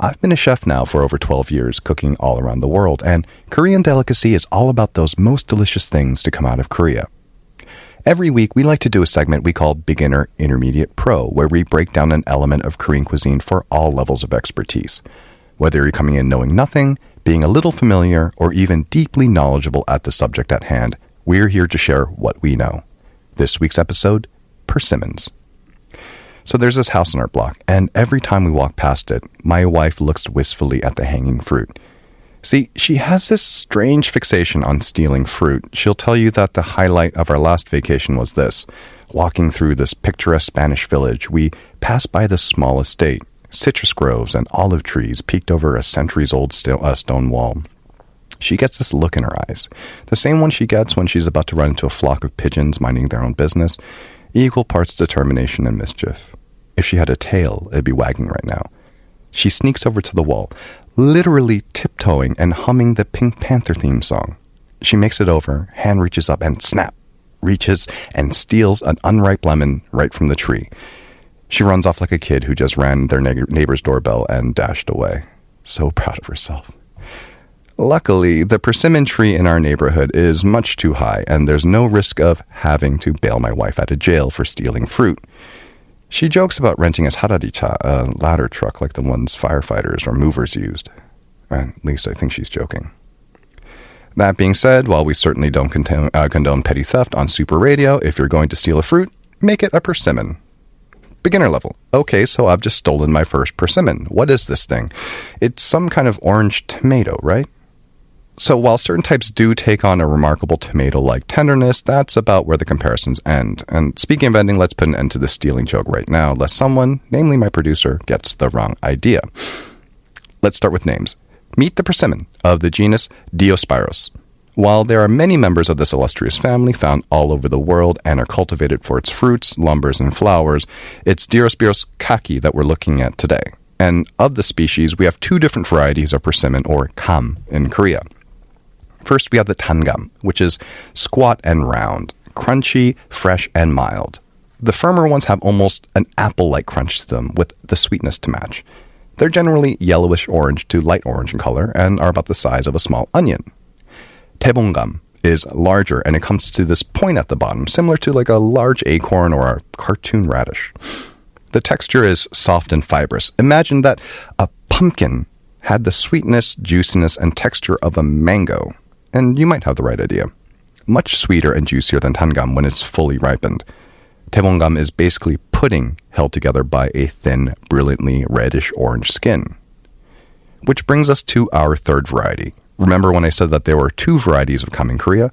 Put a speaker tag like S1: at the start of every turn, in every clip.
S1: I've been a chef now for over 12 years, cooking all around the world, and Korean Delicacy is all about those most delicious things to come out of Korea. Every week, we like to do a segment we call Beginner, Intermediate, Pro, where we break down an element of Korean cuisine for all levels of expertise. Whether you're coming in knowing nothing, being a little familiar, or even deeply knowledgeable at the subject at hand, we're here to share what we know. This week's episode Persimmons. So there's this house on our block, and every time we walk past it, my wife looks wistfully at the hanging fruit. See, she has this strange fixation on stealing fruit. She'll tell you that the highlight of our last vacation was this. Walking through this picturesque Spanish village, we passed by this small estate. Citrus groves and olive trees peeked over a centuries old uh, stone wall. She gets this look in her eyes, the same one she gets when she's about to run into a flock of pigeons minding their own business, equal parts determination and mischief. If she had a tail, it'd be wagging right now. She sneaks over to the wall, literally tiptoeing and humming the Pink Panther theme song. She makes it over, hand reaches up, and snap, reaches and steals an unripe lemon right from the tree. She runs off like a kid who just ran their neighbor's doorbell and dashed away. So proud of herself. Luckily, the persimmon tree in our neighborhood is much too high, and there's no risk of having to bail my wife out of jail for stealing fruit. She jokes about renting a hararicha, a ladder truck like the ones firefighters or movers used. At least I think she's joking. That being said, while we certainly don't condone, uh, condone petty theft on Super Radio, if you're going to steal a fruit, make it a persimmon. Beginner level. Okay, so I've just stolen my first persimmon. What is this thing? It's some kind of orange tomato, right? So while certain types do take on a remarkable tomato-like tenderness, that's about where the comparisons end. And speaking of ending, let's put an end to the stealing joke right now, lest someone, namely my producer, gets the wrong idea. Let's start with names. Meet the persimmon of the genus Diospyros. While there are many members of this illustrious family found all over the world and are cultivated for its fruits, lumbers, and flowers, it's Diospyros kaki that we're looking at today. And of the species, we have two different varieties of persimmon, or kam, in Korea. First, we have the tangam, which is squat and round, crunchy, fresh, and mild. The firmer ones have almost an apple like crunch to them, with the sweetness to match. They're generally yellowish orange to light orange in color and are about the size of a small onion. Tebongam is larger and it comes to this point at the bottom, similar to like a large acorn or a cartoon radish. The texture is soft and fibrous. Imagine that a pumpkin had the sweetness, juiciness, and texture of a mango, and you might have the right idea. Much sweeter and juicier than tangam when it's fully ripened. Tebongam is basically pudding held together by a thin, brilliantly reddish orange skin. Which brings us to our third variety. Remember when I said that there were two varieties of kam in Korea?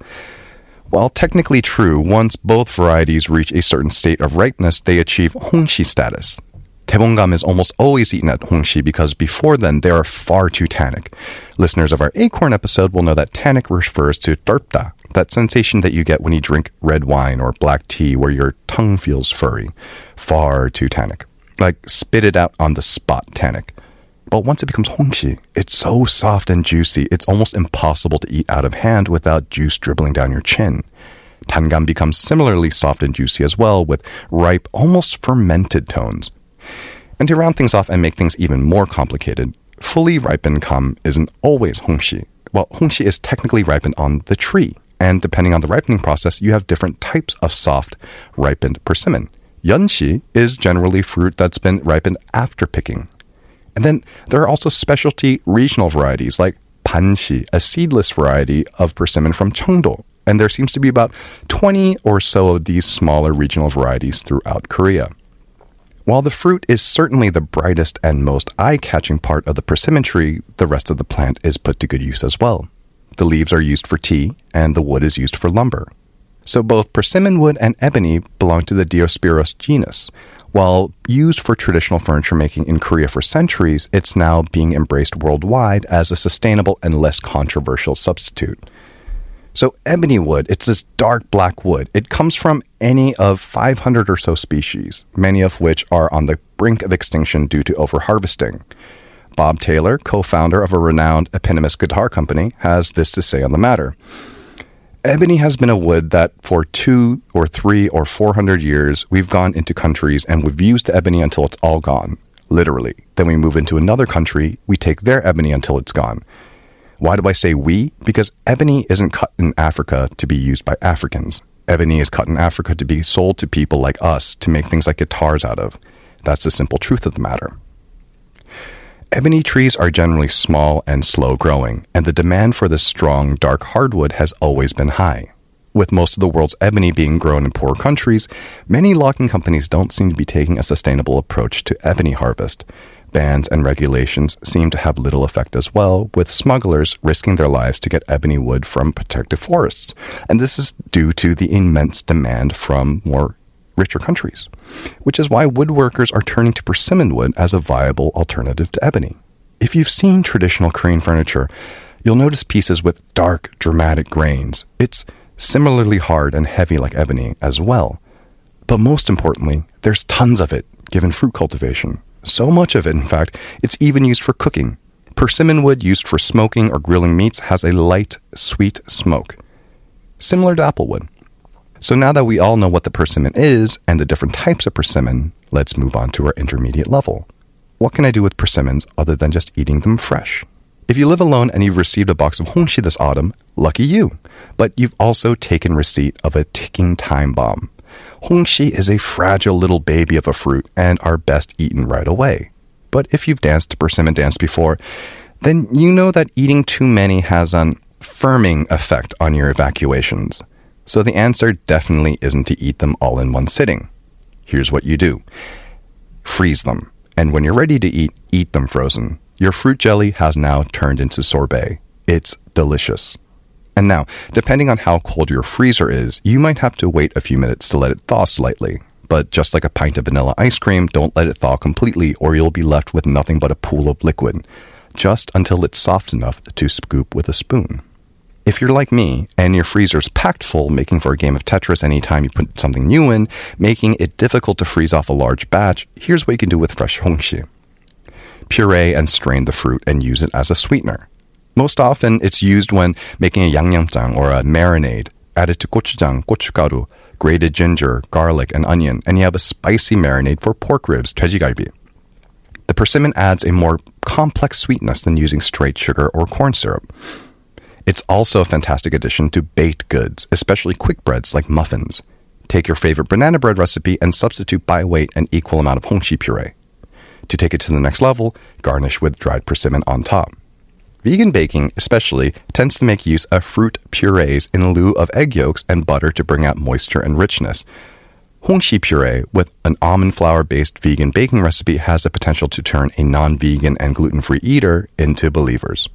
S1: While technically true, once both varieties reach a certain state of ripeness, they achieve hongshi status. Tebongam is almost always eaten at hongshi because before then they are far too tannic. Listeners of our acorn episode will know that tannic refers to dorpta, that sensation that you get when you drink red wine or black tea where your tongue feels furry. Far too tannic. Like spit it out on the spot tannic. But once it becomes hongshi, it's so soft and juicy, it's almost impossible to eat out of hand without juice dribbling down your chin. Tangam becomes similarly soft and juicy as well, with ripe, almost fermented tones. And to round things off and make things even more complicated, fully ripened kam isn't always hongshi. Well, hongshi is technically ripened on the tree, and depending on the ripening process, you have different types of soft, ripened persimmon. Yunshi is generally fruit that's been ripened after picking. And then there are also specialty regional varieties like panshi, a seedless variety of persimmon from Cheongdo. And there seems to be about 20 or so of these smaller regional varieties throughout Korea. While the fruit is certainly the brightest and most eye catching part of the persimmon tree, the rest of the plant is put to good use as well. The leaves are used for tea, and the wood is used for lumber. So both persimmon wood and ebony belong to the Diospyros genus, While used for traditional furniture making in Korea for centuries, it's now being embraced worldwide as a sustainable and less controversial substitute. So, ebony wood, it's this dark black wood. It comes from any of 500 or so species, many of which are on the brink of extinction due to overharvesting. Bob Taylor, co founder of a renowned eponymous guitar company, has this to say on the matter. Ebony has been a wood that for two or three or four hundred years we've gone into countries and we've used the ebony until it's all gone, literally. Then we move into another country, we take their ebony until it's gone. Why do I say we? Because ebony isn't cut in Africa to be used by Africans. Ebony is cut in Africa to be sold to people like us to make things like guitars out of. That's the simple truth of the matter. Ebony trees are generally small and slow growing, and the demand for this strong, dark hardwood has always been high. With most of the world's ebony being grown in poor countries, many logging companies don't seem to be taking a sustainable approach to ebony harvest. Bans and regulations seem to have little effect as well, with smugglers risking their lives to get ebony wood from protected forests. And this is due to the immense demand from more richer countries, which is why woodworkers are turning to persimmon wood as a viable alternative to ebony. If you've seen traditional Korean furniture, you'll notice pieces with dark, dramatic grains. It's similarly hard and heavy like ebony as well. But most importantly, there's tons of it given fruit cultivation. So much of it, in fact, it's even used for cooking. Persimmon wood used for smoking or grilling meats has a light, sweet smoke, similar to apple wood. So now that we all know what the persimmon is and the different types of persimmon, let's move on to our intermediate level. What can I do with persimmons other than just eating them fresh? If you live alone and you've received a box of hongshi this autumn, lucky you. But you've also taken receipt of a ticking time bomb. Hongshi is a fragile little baby of a fruit and are best eaten right away. But if you've danced persimmon dance before, then you know that eating too many has an firming effect on your evacuations. So the answer definitely isn't to eat them all in one sitting. Here's what you do freeze them, and when you're ready to eat, eat them frozen. Your fruit jelly has now turned into sorbet. It's delicious. And now, depending on how cold your freezer is, you might have to wait a few minutes to let it thaw slightly. But just like a pint of vanilla ice cream, don't let it thaw completely or you'll be left with nothing but a pool of liquid, just until it's soft enough to scoop with a spoon. If you're like me and your freezer's packed full, making for a game of Tetris anytime you put something new in, making it difficult to freeze off a large batch, here's what you can do with fresh hongshi. Puree and strain the fruit and use it as a sweetener. Most often, it's used when making a yangnyeomjang or a marinade. Add it to gochujang, gochugaru, grated ginger, garlic, and onion, and you have a spicy marinade for pork ribs, 돼지갈비. The persimmon adds a more complex sweetness than using straight sugar or corn syrup. It's also a fantastic addition to baked goods, especially quick breads like muffins. Take your favorite banana bread recipe and substitute by weight an equal amount of hongshi puree. To take it to the next level, garnish with dried persimmon on top. Vegan baking, especially, tends to make use of fruit purees in lieu of egg yolks and butter to bring out moisture and richness. Hongshi puree with an almond flour based vegan baking recipe has the potential to turn a non vegan and gluten free eater into believers.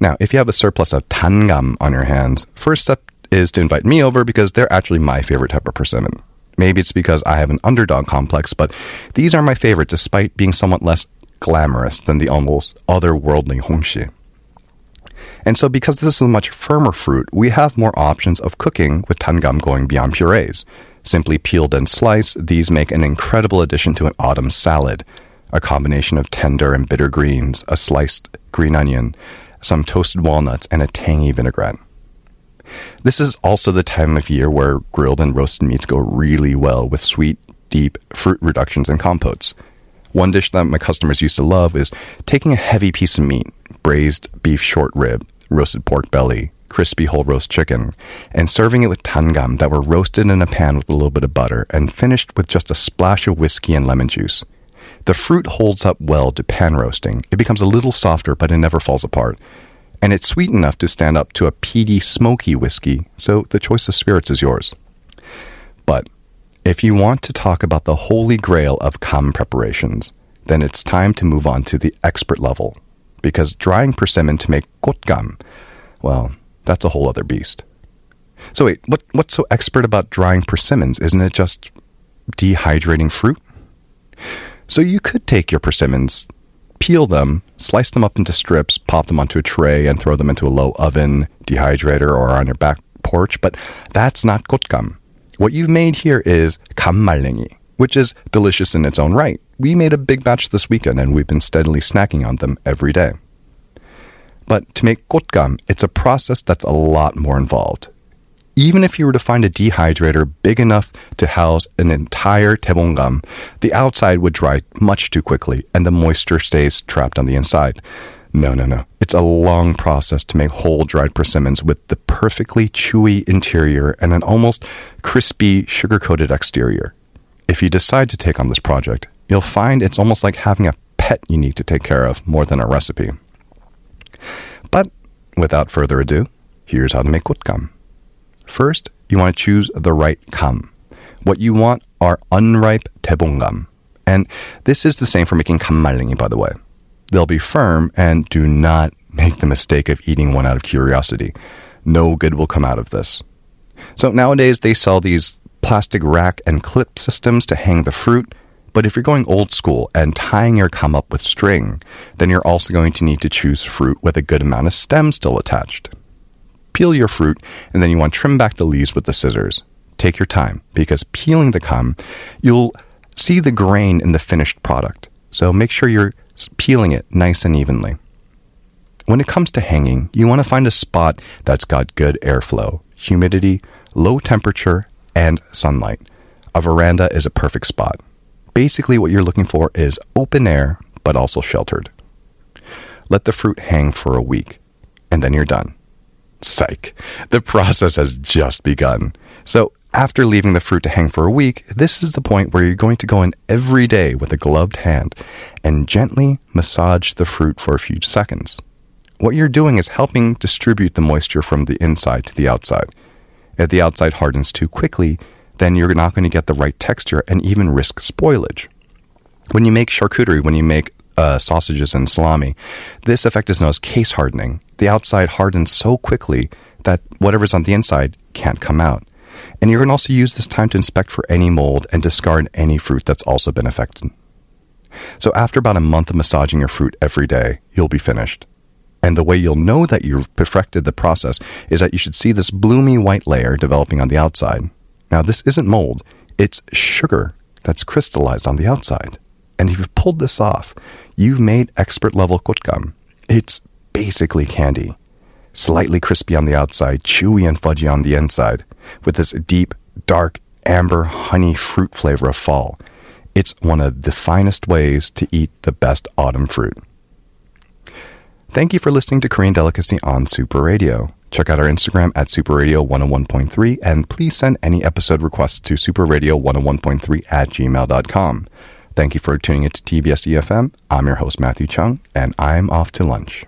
S1: Now, if you have a surplus of tangam on your hands, first step is to invite me over because they're actually my favorite type of persimmon. Maybe it's because I have an underdog complex, but these are my favorite despite being somewhat less glamorous than the almost otherworldly hongshi. And so, because this is a much firmer fruit, we have more options of cooking with tangam going beyond purees. Simply peeled and sliced, these make an incredible addition to an autumn salad. A combination of tender and bitter greens, a sliced green onion, some toasted walnuts, and a tangy vinaigrette. This is also the time of year where grilled and roasted meats go really well with sweet, deep fruit reductions and compotes. One dish that my customers used to love is taking a heavy piece of meat, braised beef short rib, roasted pork belly, crispy whole roast chicken, and serving it with tangam that were roasted in a pan with a little bit of butter and finished with just a splash of whiskey and lemon juice. The fruit holds up well to pan roasting. It becomes a little softer, but it never falls apart. And it's sweet enough to stand up to a peaty, smoky whiskey, so the choice of spirits is yours. But if you want to talk about the holy grail of kam preparations, then it's time to move on to the expert level. Because drying persimmon to make gotgam, well, that's a whole other beast. So wait, what, what's so expert about drying persimmons? Isn't it just dehydrating fruit? So you could take your persimmons, peel them, slice them up into strips, pop them onto a tray, and throw them into a low oven, dehydrator, or on your back porch, but that's not gotgam. What you've made here is kammallengi, which is delicious in its own right. We made a big batch this weekend and we've been steadily snacking on them every day. But to make gotgam, it's a process that's a lot more involved. Even if you were to find a dehydrator big enough to house an entire tebongam, the outside would dry much too quickly and the moisture stays trapped on the inside. No, no, no. It's a long process to make whole dried persimmons with the perfectly chewy interior and an almost crispy, sugar coated exterior. If you decide to take on this project, you'll find it's almost like having a pet you need to take care of more than a recipe. But without further ado, here's how to make gotgam. First, you want to choose the right gam. What you want are unripe tebongam. And this is the same for making kammallengi, by the way. They'll be firm and do not make the mistake of eating one out of curiosity. No good will come out of this. So nowadays they sell these plastic rack and clip systems to hang the fruit. But if you're going old school and tying your gam up with string, then you're also going to need to choose fruit with a good amount of stem still attached peel your fruit, and then you want to trim back the leaves with the scissors. Take your time because peeling the gam, you'll see the grain in the finished product. So make sure you're peeling it nice and evenly. When it comes to hanging, you want to find a spot that's got good airflow, humidity, low temperature, and sunlight. A veranda is a perfect spot. Basically, what you're looking for is open air, but also sheltered. Let the fruit hang for a week, and then you're done. Psych. The process has just begun. So, after leaving the fruit to hang for a week, this is the point where you're going to go in every day with a gloved hand and gently massage the fruit for a few seconds. What you're doing is helping distribute the moisture from the inside to the outside. If the outside hardens too quickly, then you're not going to get the right texture and even risk spoilage. When you make charcuterie, when you make uh, sausages and salami, this effect is known as case hardening. The outside hardens so quickly that whatever's on the inside can't come out. And you can also use this time to inspect for any mold and discard any fruit that's also been affected. So, after about a month of massaging your fruit every day, you'll be finished. And the way you'll know that you've perfected the process is that you should see this bloomy white layer developing on the outside. Now, this isn't mold, it's sugar that's crystallized on the outside. And if you've pulled this off, you've made expert level gotgam. It's basically candy. Slightly crispy on the outside, chewy and fudgy on the inside, with this deep, dark, amber honey fruit flavor of fall. It's one of the finest ways to eat the best autumn fruit. Thank you for listening to Korean Delicacy on Super Radio. Check out our Instagram at Super Radio 101.3 and please send any episode requests to superradio101.3 at gmail.com. Thank you for tuning in to TBS EFM. I'm your host, Matthew Chung, and I'm off to lunch.